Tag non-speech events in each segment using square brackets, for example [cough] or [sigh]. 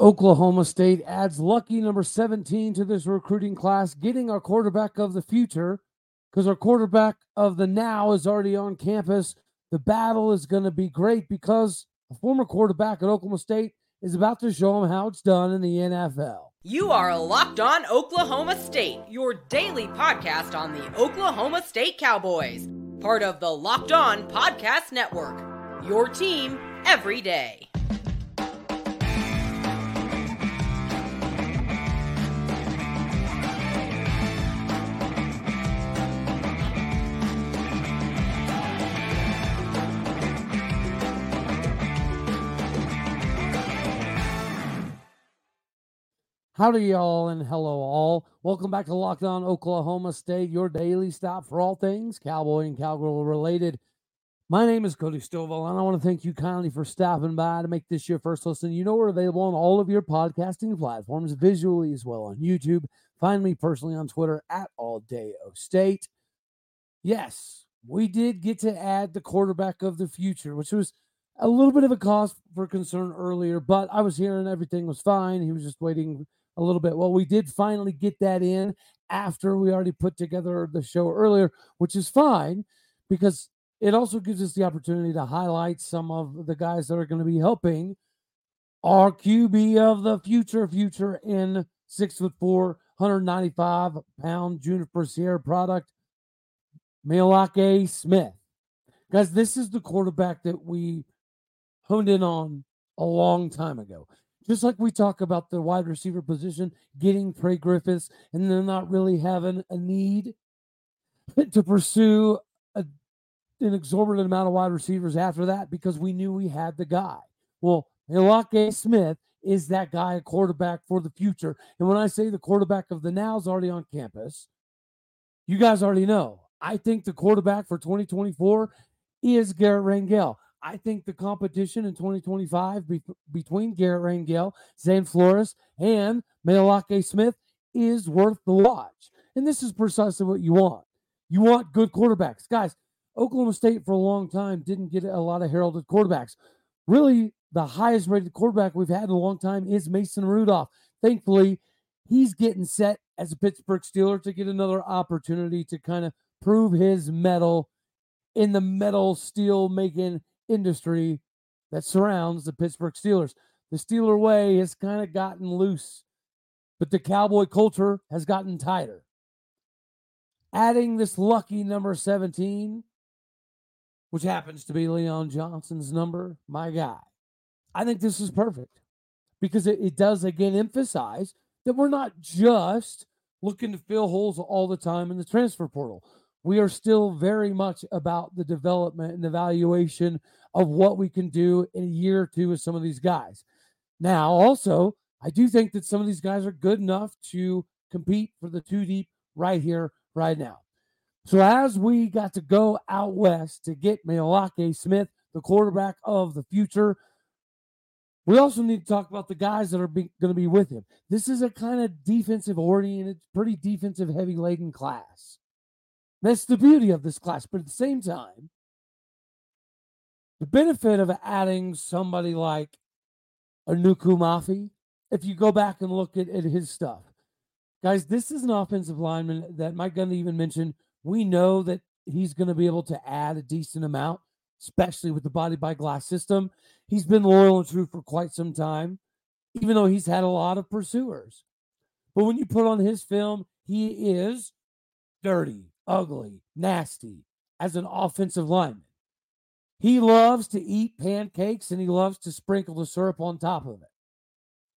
Oklahoma State adds lucky number 17 to this recruiting class, getting our quarterback of the future because our quarterback of the now is already on campus. The battle is going to be great because a former quarterback at Oklahoma State is about to show them how it's done in the NFL. You are locked on Oklahoma State, your daily podcast on the Oklahoma State Cowboys, part of the Locked On Podcast Network. Your team every day. Howdy, y'all, and hello, all. Welcome back to Locked On Oklahoma State, your daily stop for all things cowboy and cowgirl related. My name is Cody Stovall, and I want to thank you kindly for stopping by to make this your first listen. You know, we're available on all of your podcasting platforms, visually as well on YouTube. Find me personally on Twitter at All Day O State. Yes, we did get to add the quarterback of the future, which was a little bit of a cause for concern earlier, but I was hearing everything was fine. He was just waiting a little bit. Well, we did finally get that in after we already put together the show earlier, which is fine because it also gives us the opportunity to highlight some of the guys that are going to be helping our QB of the future, future in six foot four, 195 pound Juniper Sierra product, Maealiuaki Smith. Guys, this is the quarterback that we honed in on a long time ago. Just like we talk about the wide receiver position, getting Trey Griffiths, and then not really having a need [laughs] to pursue a, an exorbitant amount of wide receivers after that because we knew we had the guy. Well, Maealiuaki Smith is that guy, a quarterback for the future. And when I say the quarterback of the now is already on campus, you guys already know. I think the quarterback for 2024 is Garrett Rangel. I think the competition in 2025 be- between Garrett Rangel, Zane Flores, and Maealiuaki Smith is worth the watch. And this is precisely what you want. You want good quarterbacks. Guys, Oklahoma State for a long time didn't get a lot of heralded quarterbacks. Really, the highest rated quarterback we've had in a long time is Mason Rudolph. Thankfully, he's getting set as a Pittsburgh Steeler to get another opportunity to kind of prove his mettle in the metal steel making industry that surrounds the Pittsburgh Steelers. The Steeler way has kind of gotten loose, but the cowboy culture has gotten tighter. Adding this lucky number 17, which happens to be Leon Johnson's number, my guy. I think this is perfect because it, it does again emphasize that we're not just looking to fill holes all the time in the transfer portal we are still very much about the development and evaluation of what we can do in a year or two with some of these guys. Now, also, I do think that some of these guys are good enough to compete for the two deep right here, right now. So, as we got to go out west to get Maealiuaki Smith, the quarterback of the future, we also need to talk about the guys that are going to be with him. This is a kind of defensive oriented, pretty defensive heavy laden class. That's the beauty of this class. But at the same time, the benefit of adding somebody like Anuku Mafi, if you go back and look at, at his stuff, guys, this is an offensive lineman that Mike Gundy even mentioned. We know that he's going to be able to add a decent amount, especially with the body by glass system. He's been loyal and true for quite some time, even though he's had a lot of pursuers. But when you put on his film, he is dirty ugly, nasty as an offensive lineman. He loves to eat pancakes and he loves to sprinkle the syrup on top of it.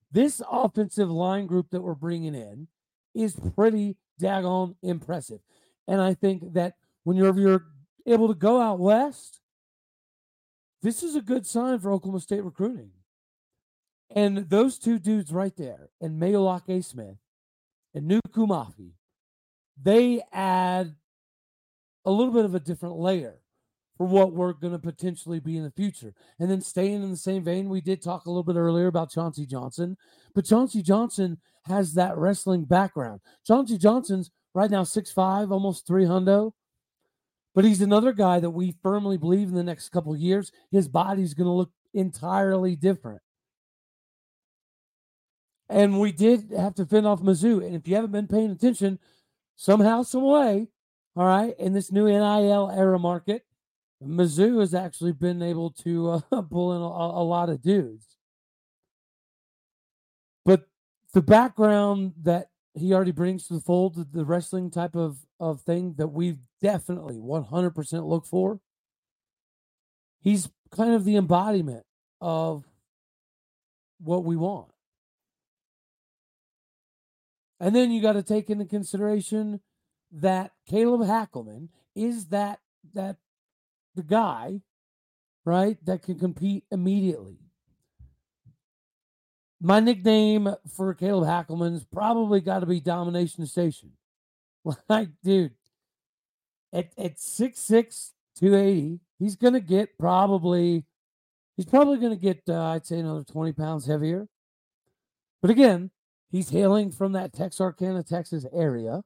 This offensive line group that we're bringing in is pretty daggone impressive. And I think that whenever you're able to go out west, this is a good sign for Oklahoma State recruiting. And those two dudes right there, and Maealiuaki Smith and Nuku Mafi, they add a little bit of a different layer for what we're going to potentially be in the future. And then staying in the same vein, we did talk a little bit earlier about Chauncey Johnson, but Chauncey Johnson has that wrestling background. Chauncey Johnson's right now six five, almost 300. But he's another guy that we firmly believe in the next couple years, his body's going to look entirely different. And we did have to fend off Mizzou. And if you haven't been paying attention, somehow, some way, all right, in this new NIL era market, Mizzou has actually been able to uh, [laughs] pull in a, a lot of dudes. But the background that he already brings to the fold, the, wrestling type of, of thing that we definitely 100% look for, he's kind of the embodiment of what we want. And then you got to take into consideration that Caleb Hackleman is that that the guy, right, that can compete immediately. My nickname for Caleb Hackleman's probably got to be Domination Station. [laughs] Like, dude, at, at 6'6, 280, he's going to get probably, he's probably going to get, uh, I'd say, another 20 pounds heavier. But again, he's hailing from that Texarkana, Texas area.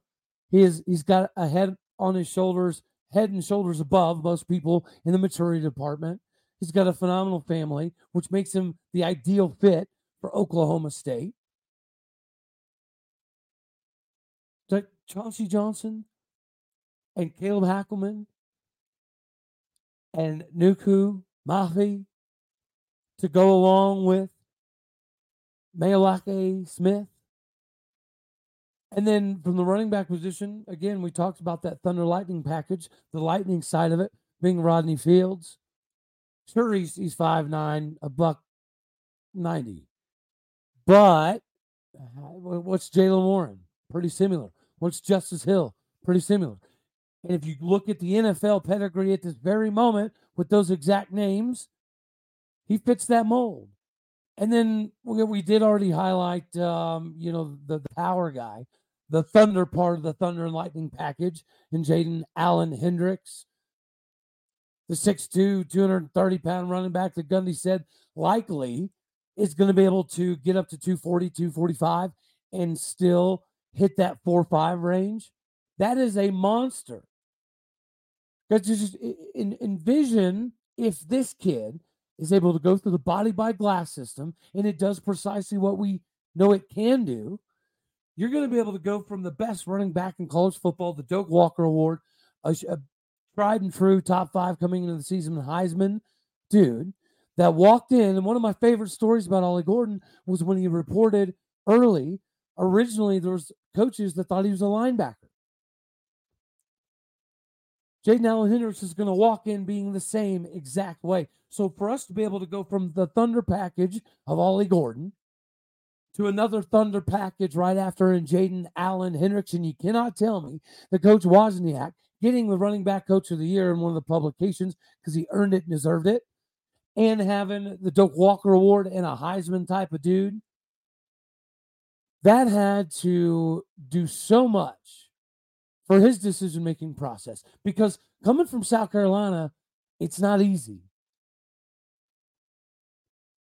He is, he's got a head on his shoulders, head and shoulders above most people in the maturity department. He's got a phenomenal family, which makes him the ideal fit for Oklahoma State. Chauncey Johnson and Caleb Hackleman and Nuku Mafi to go along with Maealiuaki Smith. And then from the running back position, again, we talked about that Thunder Lightning package, the Lightning side of it being Rodney Fields. Sure, he's, he's 5'9, a buck 90. But uh, what's Jaylen Warren? Pretty similar. What's Justice Hill? Pretty similar. And if you look at the NFL pedigree at this very moment with those exact names, he fits that mold. And then we, we did already highlight, um, you know, the, the power guy, the Thunder part of the Thunder and Lightning package, and Jaden Allen Hendrix, the 6'2, 230 pound running back that Gundy said likely is going to be able to get up to 240, 245 and still hit that 4 5 range. That is a monster. Because just envision if this kid is able to go through the body by glass system and it does precisely what we know it can do. You're going to be able to go from the best running back in college football, the Doak Walker Award, a, a tried and true top five coming into the season Heisman dude, that walked in. And one of my favorite stories about Ollie Gordon was when he reported early. Originally, there was coaches that thought he was a linebacker. Jaden Allen Hendrix is going to walk in being the same exact way. So for us to be able to go from the Thunder package of Ollie Gordon to another Thunder package right after in Jaden Allen Hendrix, and you cannot tell me that Coach Wozniak getting the running back coach of the year in one of the publications because he earned it and deserved it and having the Doak Walker Award and a Heisman type of dude, that had to do so much for his decision making process because coming from South Carolina, it's not easy.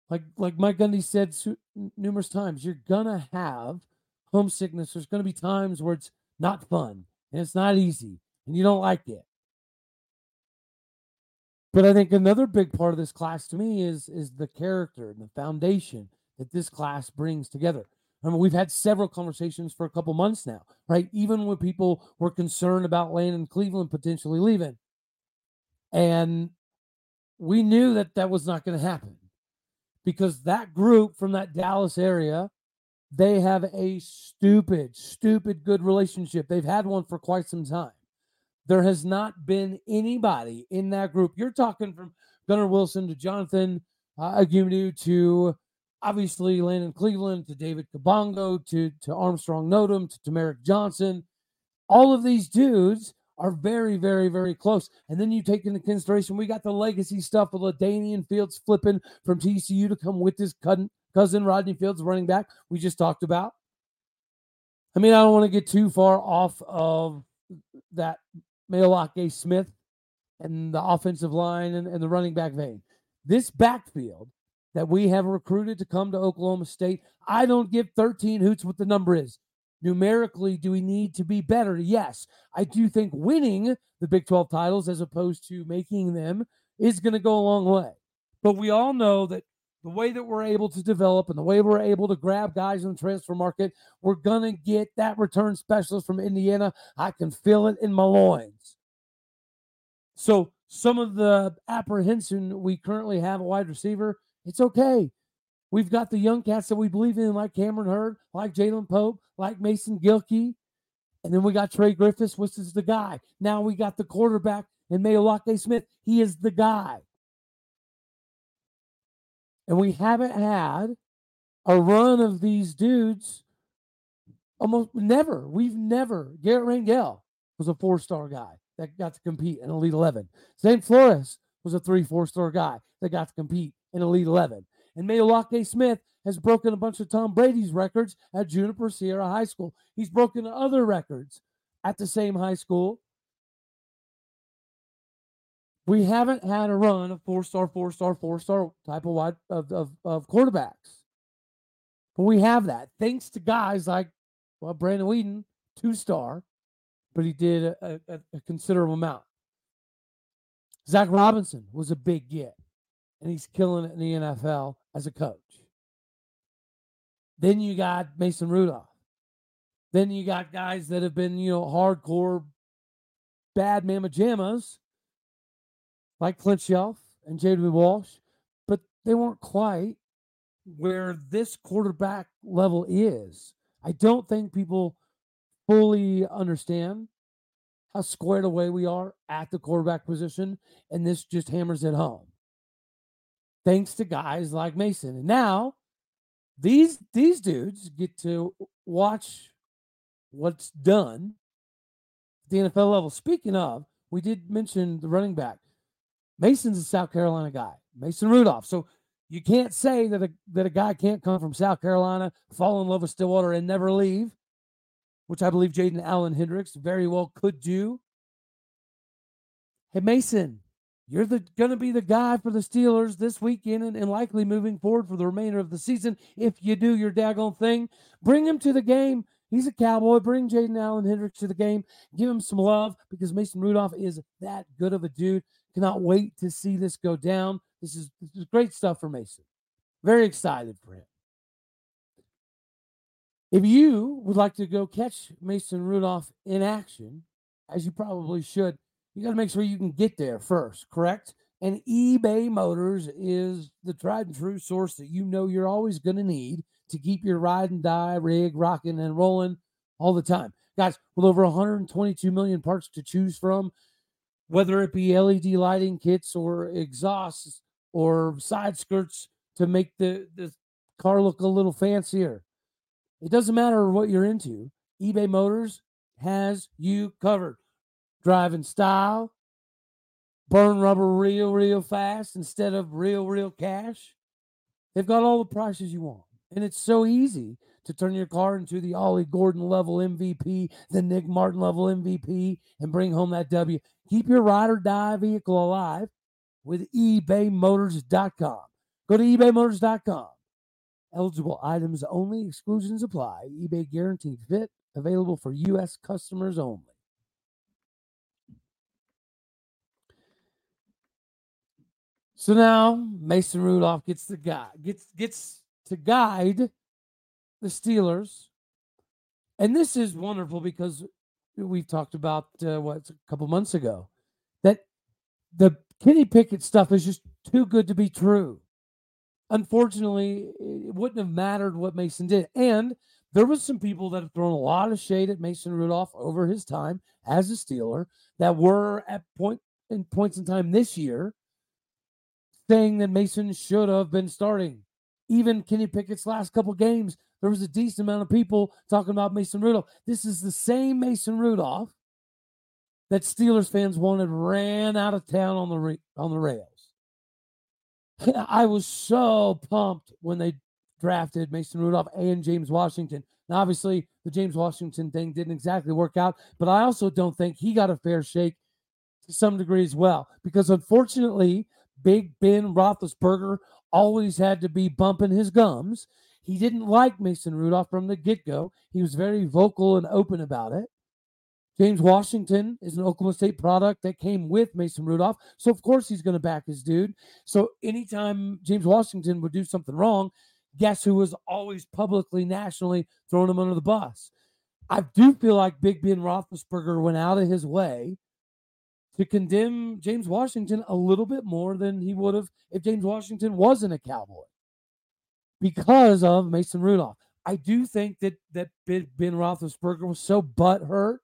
Like like Mike Gundy said numerous times, you're gonna have homesickness. There's gonna be times where it's not fun and it's not easy and you don't like it. But I think another big part of this class to me is is the character and the foundation that this class brings together. I mean, we've had several conversations for a couple months now, right? Even when people were concerned about Landon Cleveland potentially leaving, and we knew that that was not going to happen because that group from that Dallas area, they have a stupid, stupid good relationship. They've had one for quite some time. There has not been anybody in that group. You're talking from Gunnar Wilson to Jonathan uh, to obviously Landon Cleveland to David Kabongo to, to Armstrong Notum to Tamarick Johnson. All of these dudes are very, very, very close. And then you take into consideration we got the legacy stuff of LaDainian Fields flipping from TCU to come with his cousin, Rodney Fields running back we just talked about. I mean, I don't want to get too far off of that Maealiuaki Smith and the offensive line and, and the running back vein. This backfield that we have recruited to come to Oklahoma State, I don't give 13 hoots what the number is. Numerically, do we need to be better? Yes. I do think winning the Big 12 titles as opposed to making them is going to go a long way. But we all know that the way that we're able to develop and the way we're able to grab guys in the transfer market, we're going to get that return specialist from Indiana. I can feel it in my loins. So, some of the apprehension we currently have a wide receiver, it's okay. We've got the young cats that we believe in, like Cameron Hurd, like Jalen Pope, like Mason Gilkey. And then we got Trey Griffiths, which is the guy. Now we got the quarterback and Mayo Smith. He is the guy. And we haven't had a run of these dudes almost never. We've never. Garrett Rangel was a four star guy that got to compete in Elite 11. Zane Flores was a three, four star guy that got to compete in Elite 11. And Mayo Smith has broken a bunch of Tom Brady's records at Juniper Sierra High School. He's broken other records at the same high school. We haven't had a run of four star, four star, four star type of wide of, of, of quarterbacks. But we have that thanks to guys like well, Brandon Weeden, two star, but he did a, a, a considerable amount. Zac Robinson was a big get, and he's killing it in the NFL as a coach. Then you got Mason Rudolph. Then you got guys that have been, you know, hardcore bad mama jammas like Clint Chelf and J.W. Walsh, but they weren't quite where this quarterback level is. I don't think people fully understand how squared away we are at the quarterback position, and this just hammers it home. Thanks to guys like Mason. And now these these dudes get to watch what's done at the NFL level. Speaking of, we did mention the running back. Mason's a South Carolina guy, Mason Rudolph. So you can't say that a that a guy can't come from South Carolina, fall in love with Stillwater, and never leave, which I believe Jaden Allen Hendrix very well could do. Hey Mason, you're the going to be the guy for the Steelers this weekend and, and, likely moving forward for the remainder of the season. If you do your daggone thing, bring him to the game. He's a cowboy. Bring Jaden Allen Hendrix to the game. Give him some love because Mason Rudolph is that good of a dude. Cannot wait to see this go down. This is, this is great stuff for Mason. Very excited for him. If you would like to go catch Mason Rudolph in action, as you probably should, you got to make sure you can get there first, correct? And eBay Motors is the tried and true source that you know you're always going to need to keep your ride and die rig rocking and rolling all the time. Guys, with over 122 million parts to choose from, whether it be LED lighting kits or exhausts or side skirts to make the, the car look a little fancier. It doesn't matter what you're into. eBay Motors has you covered. Driving style, burn rubber real, real fast instead of real, real cash. They've got all the prices you want. And it's so easy to turn your car into the Ollie Gordon level MVP, the Nick Martin level MVP, and bring home that W. Keep your ride or die vehicle alive with ebaymotors.com. Go to ebaymotors.com. Eligible items only, exclusions apply. eBay guaranteed fit, available for U.S. customers only. So now Mason Rudolph gets the guy gets gets to guide the Steelers. And this is wonderful because we've talked about uh, what a couple months ago that the Kenny Pickett stuff is just too good to be true. Unfortunately, it wouldn't have mattered what Mason did. And there was some people that have thrown a lot of shade at Mason Rudolph over his time as a Steeler that were at point in points in time this year saying that Mason should have been starting even Kenny Pickett's last couple games, there was a decent amount of people talking about Mason Rudolph. This is the same Mason Rudolph that Steelers fans wanted ran out of town on the re- on the rails. I was so pumped when they drafted Mason Rudolph and James Washington. Now, obviously, the James Washington thing didn't exactly work out, but I also don't think he got a fair shake to some degree as well, because unfortunately, Big Ben Roethlisberger always had to be bumping his gums. He didn't like Mason Rudolph from the get go. He was very vocal and open about it. James Washington is an Oklahoma State product that came with Mason Rudolph. So, of course, he's going to back his dude. So, anytime James Washington would do something wrong, guess who was always publicly, nationally throwing him under the bus? I do feel like Big Ben Roethlisberger went out of his way to condemn James Washington a little bit more than he would have if James Washington wasn't a Cowboy because of Mason Rudolph. I do think that that Ben Roethlisberger was so butthurt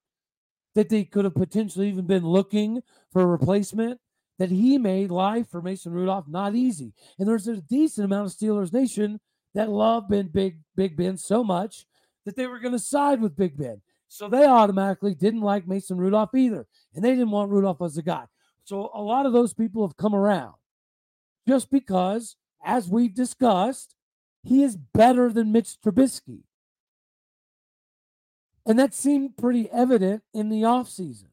that they could have potentially even been looking for a replacement that he made life for Mason Rudolph not easy. And there's a decent amount of Steelers Nation that love Ben Big Big Ben so much that they were going to side with Big Ben. So they automatically didn't like Mason Rudolph either. And they didn't want Rudolph as a guy. So a lot of those people have come around just because, as we've discussed, he is better than Mitch Trubisky. And that seemed pretty evident in the offseason.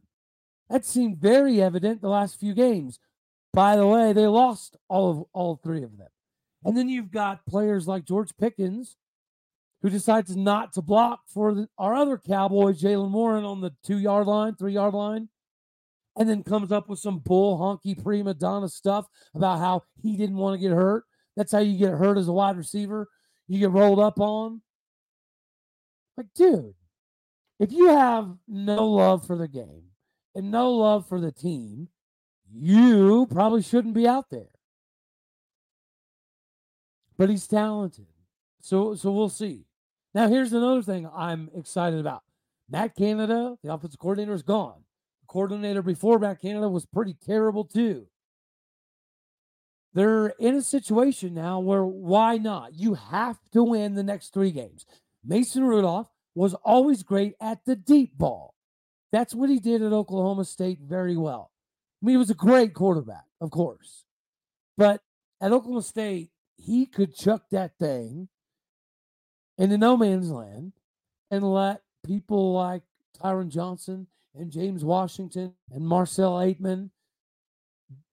That seemed very evident the last few games. By the way, they lost all of all three of them. And then you've got players like George Pickens, who decides not to block for the, our other Cowboy, Jaylen Warren, on the two yard line, three yard line, and then comes up with some bull honky prima donna stuff about how he didn't want to get hurt. That's how you get hurt as a wide receiver. You get rolled up on. Like, dude, if you have no love for the game and no love for the team, you probably shouldn't be out there. But he's talented. So so we'll see. Now here's another thing I'm excited about. Matt Canada, the offensive coordinator, is gone. The coordinator before Matt Canada was pretty terrible too. They're in a situation now where why not? You have to win the next three games. Mason Rudolph was always great at the deep ball. That's what he did at Oklahoma State very well. I mean, he was a great quarterback, of course. But at Oklahoma State, he could chuck that thing into no man's land and let people like Tyron Johnson and James Washington and Marcel Ateman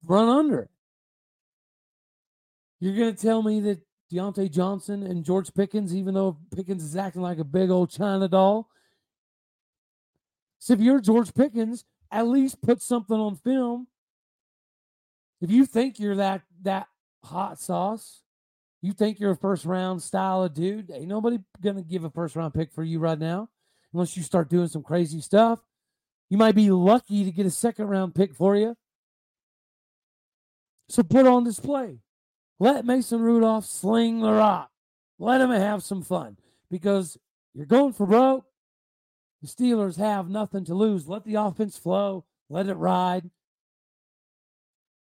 run under it. You're going to tell me that Diontae Johnson and George Pickens, even though Pickens is acting like a big old China doll. So if you're George Pickens, at least put something on film. If you think you're that that hot sauce, you think you're a first round style of dude, ain't nobody gonna give a first round pick for you right now unless you start doing some crazy stuff. You might be lucky to get a second round pick for you. So put on display. Let Mason Rudolph sling the rock. Let him have some fun because you're going for broke. The Steelers have nothing to lose. Let the offense flow. Let it ride.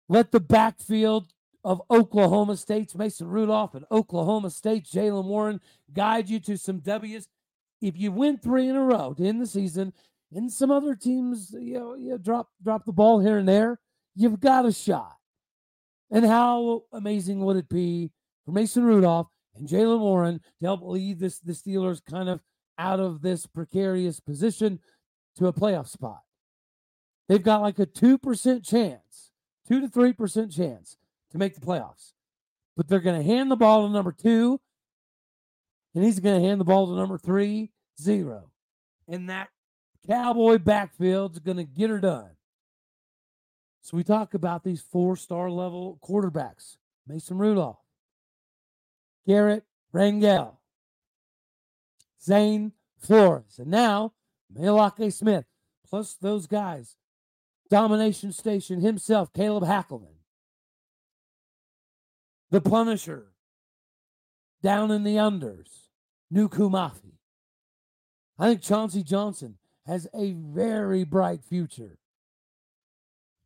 Let the backfield of Oklahoma State's Mason Rudolph and Oklahoma State's Jaylen Warren guide you to some W's. If you win three in a row to end the season, and some other teams, you know, you drop drop the ball here and there, you've got a shot. And how amazing would it be for Mason Rudolph and Jaylen Warren to help lead this the Steelers kind of out of this precarious position to a playoff spot? They've got like a 2% chance, 2 to 3% chance to make the playoffs. But they're going to hand the ball to number two, and he's going to hand the ball to number three, zero. And that Cowboy backfield's going to get her done. So we talk about these four star level quarterbacks Mason Rudolph, Garrett Rangel, Zane Flores, and now Maealiuaki Smith, plus those guys. Domination Station himself, Caleb Hackleman. The Punisher, down in the unders, Nuku Mafi. I think Chauncey Johnson has a very bright future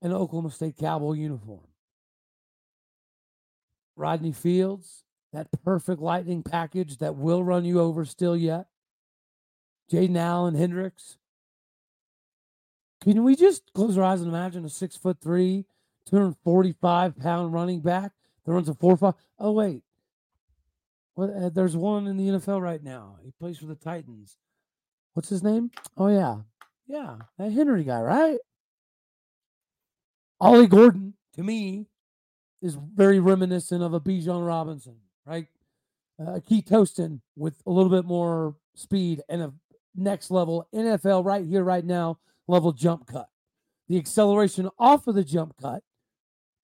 in Oklahoma State Cowboy uniform. Rodney Fields, that perfect lightning package that will run you over still yet. Jaden Allen Hendrix. Can we just close our eyes and imagine a six foot three, 245 pound running back runs a four five? Oh, wait. What, uh, there's one in the NFL right now. He plays for the Titans. What's his name? Oh, yeah. Yeah. That Henry guy, right? Ollie Gordon, to me, is very reminiscent of a Bijan Robinson, right? Uh, Keith Toston with a little bit more speed and a next level NFL right here, right now level jump cut. The acceleration off of the jump cut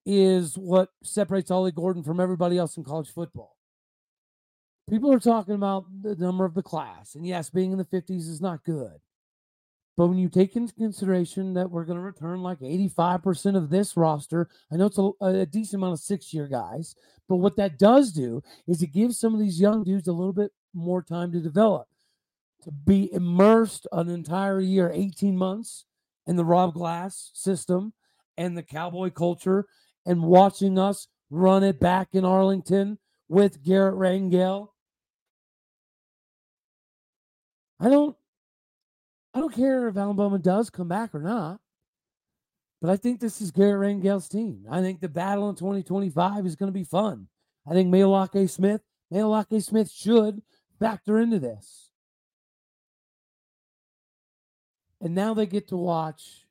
is what separates Ollie Gordon from everybody else in college football. People are talking about the number of the class, and yes, being in the 50s is not good. But when you take into consideration that we're going to return like 85% of this roster, I know it's a, a decent amount of six year guys, but what that does do is it gives some of these young dudes a little bit more time to develop, to be immersed an entire year, 18 months in the Rob Glass system and the cowboy culture and watching us run it back in Arlington with Garrett Rangel. I don't I don't care if Alan Bowman does come back or not. But I think this is Garrett Rangel's team. I think the battle in 2025 is going to be fun. I think Maealiuaki Smith, Maealiuaki Smith should factor into this. And now they get to watch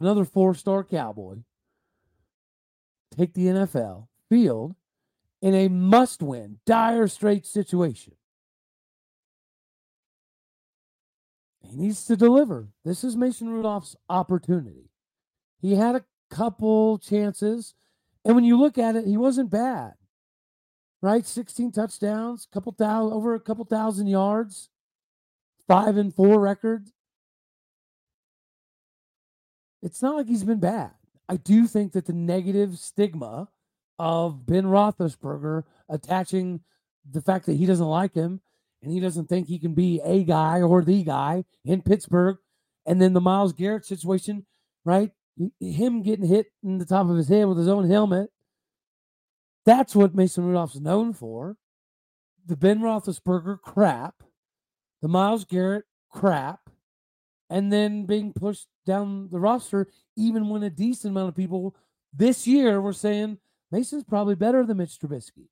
another four star Cowboy take the NFL field in a must win, dire straits situation. He needs to deliver. This is Mason Rudolph's opportunity. He had a couple chances, and when you look at it, he wasn't bad. Right? 16 touchdowns, couple thousand over a couple thousand yards, five and four record. It's not like he's been bad. I do think that the negative stigma of Ben Roethlisberger attaching the fact that he doesn't like him and he doesn't think he can be a guy or the guy in Pittsburgh. And then the Myles Garrett situation, right? Him getting hit in the top of his head with his own helmet. That's what Mason Rudolph's known for. The Ben Roethlisberger crap, the Myles Garrett crap, and then being pushed down the roster, even when a decent amount of people this year were saying Mason's probably better than Mitch Trubisky.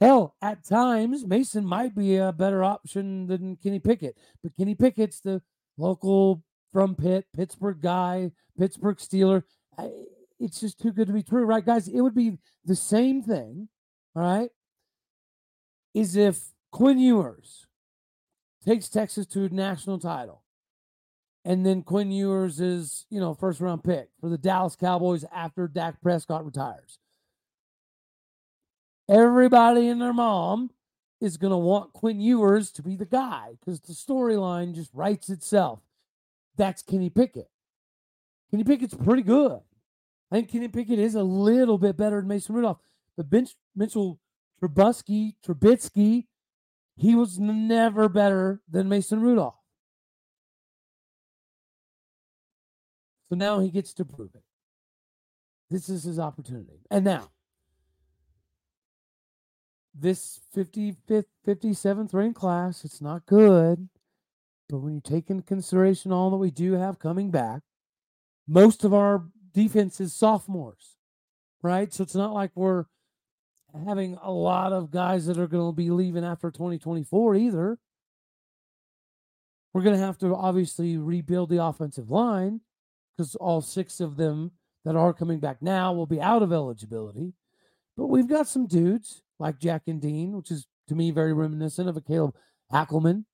Hell, at times Mason might be a better option than Kenny Pickett, but Kenny Pickett's the local from Pitt, Pittsburgh guy, Pittsburgh Steeler. It's just too good to be true, right, guys? It would be the same thing, all right? Is if Quinn Ewers takes Texas to a national title, and then Quinn Ewers is, you know, first round pick for the Dallas Cowboys after Dak Prescott retires everybody and their mom is going to want Quinn Ewers to be the guy because the storyline just writes itself. That's Kenny Pickett. Kenny Pickett's pretty good. I think Kenny Pickett is a little bit better than Mason Rudolph. But Bench, Mitchell Trubisky, Trubisky, he was never better than Mason Rudolph. So now he gets to prove it. This is his opportunity. And now, this 55th, 57th ranked class, it's not good. But when you take into consideration all that we do have coming back, most of our defense is sophomores, right? So it's not like we're having a lot of guys that are going to be leaving after 2024 either. We're going to have to obviously rebuild the offensive line because all six of them that are coming back now will be out of eligibility. But we've got some dudes like Jack and Dean, which is to me very reminiscent of a Caleb Hackleman.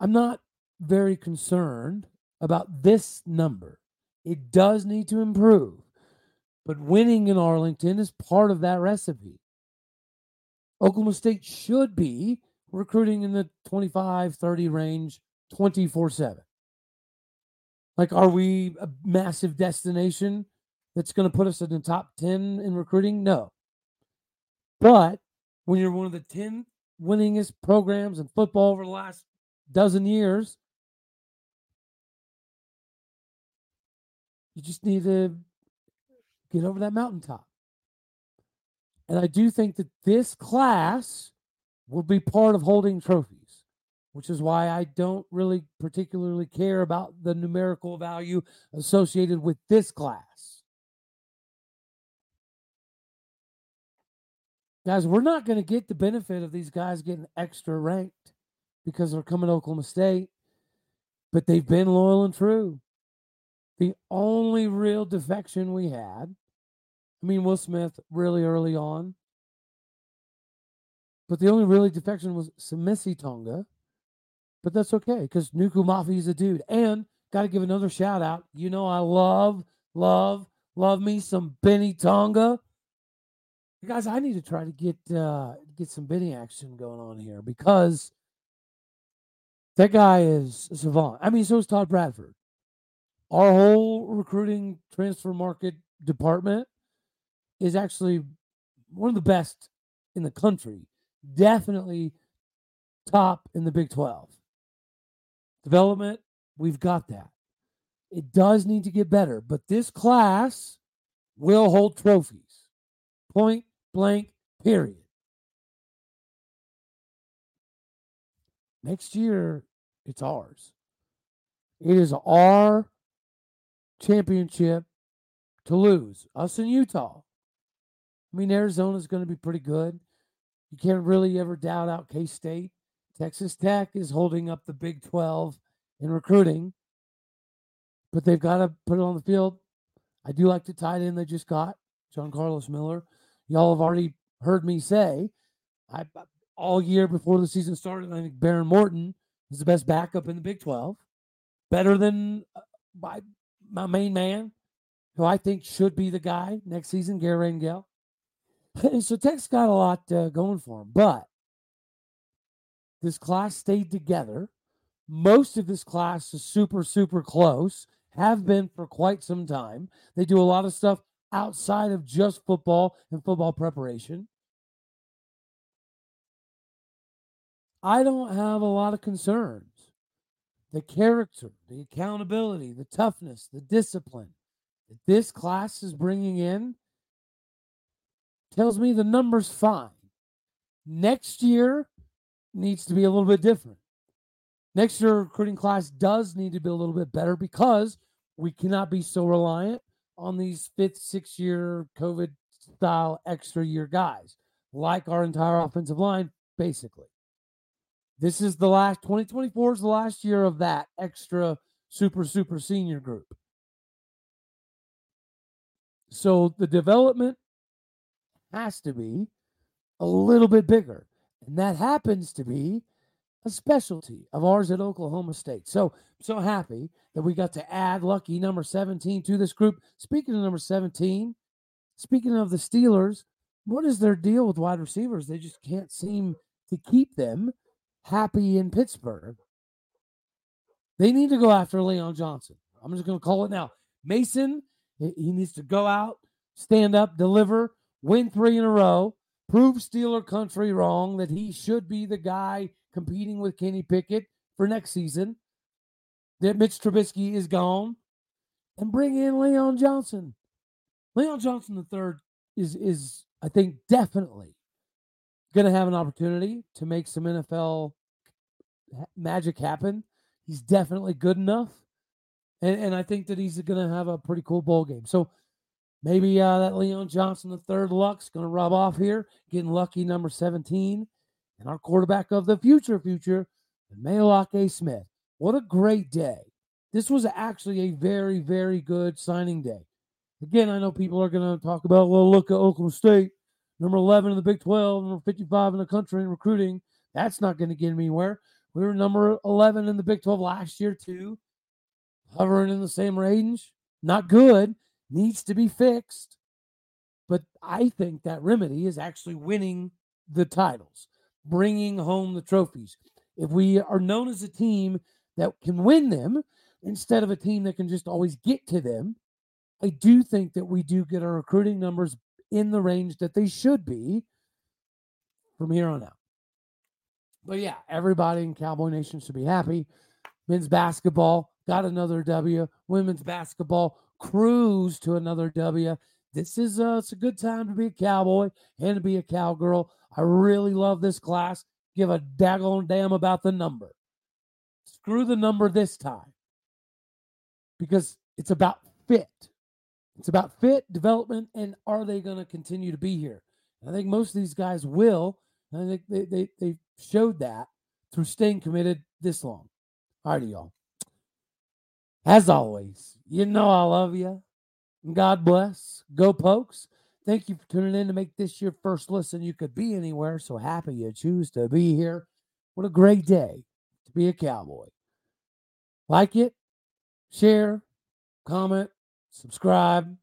I'm not very concerned about this number. It does need to improve, but winning in Arlington is part of that recipe. Oklahoma State should be recruiting in the 25 30 range 24 7. Like, are we a massive destination that's going to put us in the top 10 in recruiting? No. But when you're one of the 10 winningest programs in football over the last dozen years, you just need to get over that mountaintop. And I do think that this class will be part of holding trophies, which is why I don't really particularly care about the numerical value associated with this class. Guys, we're not going to get the benefit of these guys getting extra ranked because they're coming to Oklahoma State, but they've been loyal and true. The only real defection we had, I mean, Will Smith really early on, but the only really defection was Samisi Tonga. But that's okay because Nuku Mafi is a dude. And got to give another shout out. You know, I love, love, love me some Benny Tonga. Guys, I need to try to get uh, get some Benny action going on here because that guy is savant. I mean, so is Todd Bradford. Our whole recruiting transfer market department is actually one of the best in the country. Definitely top in the Big 12. Development, we've got that. It does need to get better, but this class will hold trophies. Point blank, period. Next year, it's ours. It is our championship to lose. Us in Utah. I mean, Arizona's going to be pretty good. You can't really ever doubt out K State. Texas Tech is holding up the Big 12 in recruiting, but they've got to put it on the field. I do like the tight end they just got, John Carlos Miller. Y'all have already heard me say, I all year before the season started, I think Behren Morton is the best backup in the Big 12, better than uh, my, my main man, who I think should be the guy next season, Gary Rangel. [laughs] so Tech's got a lot uh, going for him, but this class stayed together. Most of this class is super, super close, have been for quite some time. They do a lot of stuff outside of just football and football preparation. I don't have a lot of concerns. The character, the accountability, the toughness, the discipline that this class is bringing in tells me the number's fine. Next year needs to be a little bit different. Next year recruiting class does need to be a little bit better because we cannot be so reliant on these fifth, six year COVID style extra year guys, like our entire offensive line, basically. This is the last 2024 is the last year of that extra super, super senior group. So the development has to be a little bit bigger. And that happens to be a specialty of ours at Oklahoma State. So, so happy that we got to add lucky number 17 to this group. Speaking of number 17, speaking of the Steelers, what is their deal with wide receivers? They just can't seem to keep them happy in Pittsburgh. They need to go after Leon Johnson. I'm just going to call it now. Mason, he needs to go out, stand up, deliver, win three in a row, prove Steeler country wrong that he should be the guy competing with Kenny Pickett for next season, that Mitch Trubisky is gone, and bring in Leon Johnson. Leon Johnson III is is I think definitely going to have an opportunity to make some NFL magic happen. He's definitely good enough. And, and I think that he's going to have a pretty cool bowl game. So maybe uh, that Leon Johnson, the third luck's going to rub off here, getting lucky number 17. And our quarterback of the future, future, Mayock A. Smith. What a great day. This was actually a very, very good signing day. Again, I know people are going to talk about, well, look at Oklahoma State, number 11 in the Big 12, number 55 in the country in recruiting. That's not going to get anywhere. We were number 11 in the Big 12 last year, too, hovering in the same range. Not good, needs to be fixed. But I think that remedy is actually winning the titles, bringing home the trophies. If we are known as a team that can win them instead of a team that can just always get to them, I do think that we do get our recruiting numbers in the range that they should be from here on out. But yeah, everybody in Cowboy Nation should be happy. Men's basketball got another W. Women's basketball cruise to another W. This is uh, it's a good time to be a cowboy and to be a cowgirl. I really love this class. Give a daggone damn about the number. Screw the number this time because it's about fit. It's about fit, development, and are they going to continue to be here? I think most of these guys will. I think they, they, they showed that through staying committed this long. All righty, y'all. As always, you know I love you. God bless. Go Pokes. Thank you for tuning in to make this your first listen. You could be anywhere, so happy you choose to be here. What a great day to be a cowboy. Like it, share, comment, subscribe.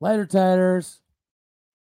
Later, tatters.